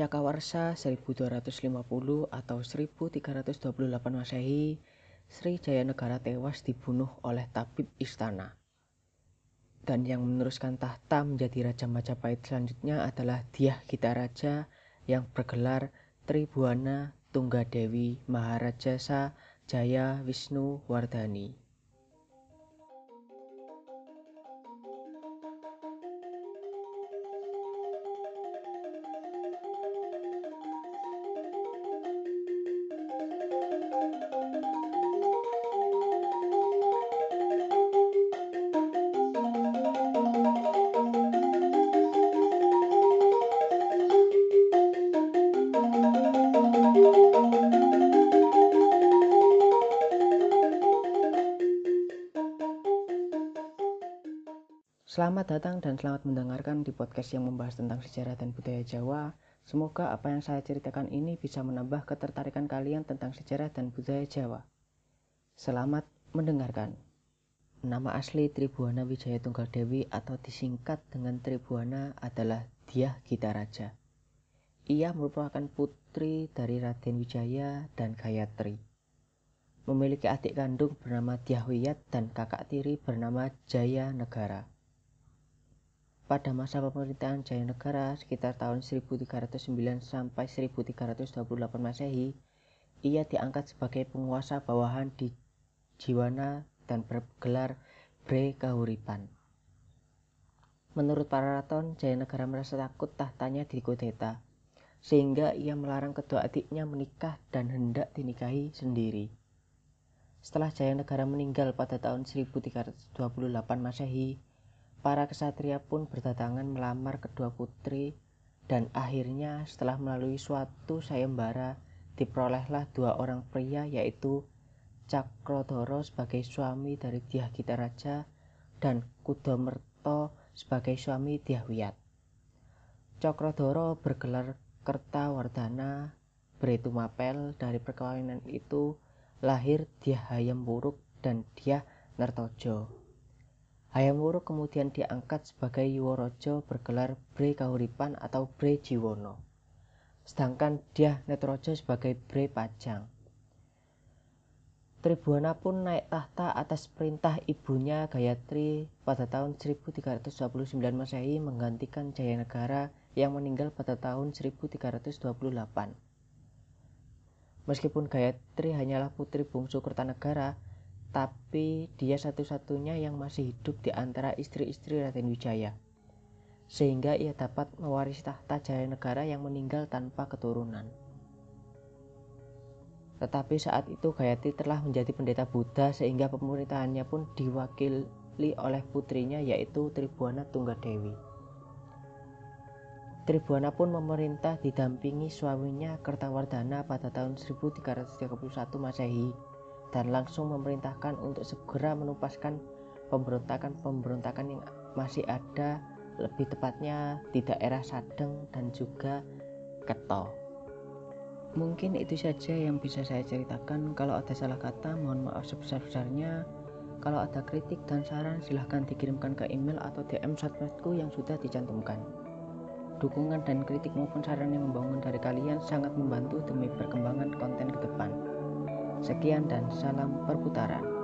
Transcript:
Syakawarsa 1250 atau 1328 Masehi, Sri Jayanegara tewas dibunuh oleh tabib istana. Dan yang meneruskan tahta menjadi Raja Majapahit selanjutnya adalah Dyah Gita Raja yang bergelar Tribuana Tunggadewi Maharajasa Jaya Wisnu Wardhani. Selamat datang dan selamat mendengarkan di podcast yang membahas tentang sejarah dan budaya Jawa. Semoga apa yang saya ceritakan ini bisa menambah ketertarikan kalian tentang sejarah dan budaya Jawa. Selamat mendengarkan. Nama asli Tribuana Wijaya Tunggal Dewi atau disingkat dengan Tribuana adalah Dyah Gita Raja. Ia merupakan putri dari Raden Wijaya dan Gayatri. Memiliki adik kandung bernama Dyah Wiyat dan kakak tiri bernama Jaya Negara. Pada masa pemerintahan Jayanegara sekitar tahun 1309 sampai 1328 Masehi, ia diangkat sebagai penguasa bawahan di Jiwana dan bergelar Bre Kahuripan. Menurut para raton, Jayanegara merasa takut tahtanya dikudeta, sehingga ia melarang kedua adiknya menikah dan hendak dinikahi sendiri. Setelah Jayanegara meninggal pada tahun 1328 Masehi, Para kesatria pun berdatangan melamar kedua putri dan akhirnya setelah melalui suatu sayembara diperolehlah dua orang pria yaitu Cakrodoro sebagai suami dari Dyah Gita Raja dan Kudomerto sebagai suami Dyah Wiyat. Cakrodoro bergelar Kertawardhana Bretu Mapel dari perkawinan itu lahir Dyah Hayam Wuruk dan Dyah Nertojo. Hayam Wuruk kemudian diangkat sebagai Yuworojo bergelar Bre Kahuripan atau Bre Jiwono. Sedangkan Dyah Netrojo sebagai Bre Pajang. Tribuana pun naik tahta atas perintah ibunya Gayatri pada tahun 1329 Masehi menggantikan Jayanegara yang meninggal pada tahun 1328. Meskipun Gayatri hanyalah putri bungsu Kertanegara, tapi dia satu-satunya yang masih hidup di antara istri-istri Raden Wijaya. Sehingga ia dapat mewarisi tahta Jayanegara yang meninggal tanpa keturunan. Tetapi saat itu Gayatri telah menjadi pendeta Buddha sehingga pemerintahannya pun diwakili oleh putrinya yaitu Tribuana Tunggadewi. Tribuana pun memerintah didampingi suaminya Kertawardhana pada tahun 1331 Masehi dan langsung memerintahkan untuk segera menupaskan pemberontakan-pemberontakan yang masih ada lebih tepatnya di daerah Sadeng dan juga Keto. Mungkin itu saja yang bisa saya ceritakan. Kalau ada salah kata, mohon maaf sebesar-besarnya. Kalau ada kritik dan saran, silahkan dikirimkan ke email atau DM sosmedku yang sudah dicantumkan. Dukungan dan kritik maupun saran yang membangun dari kalian sangat membantu demi perkembangan konten ke depan. Sekian dan salam perputaran.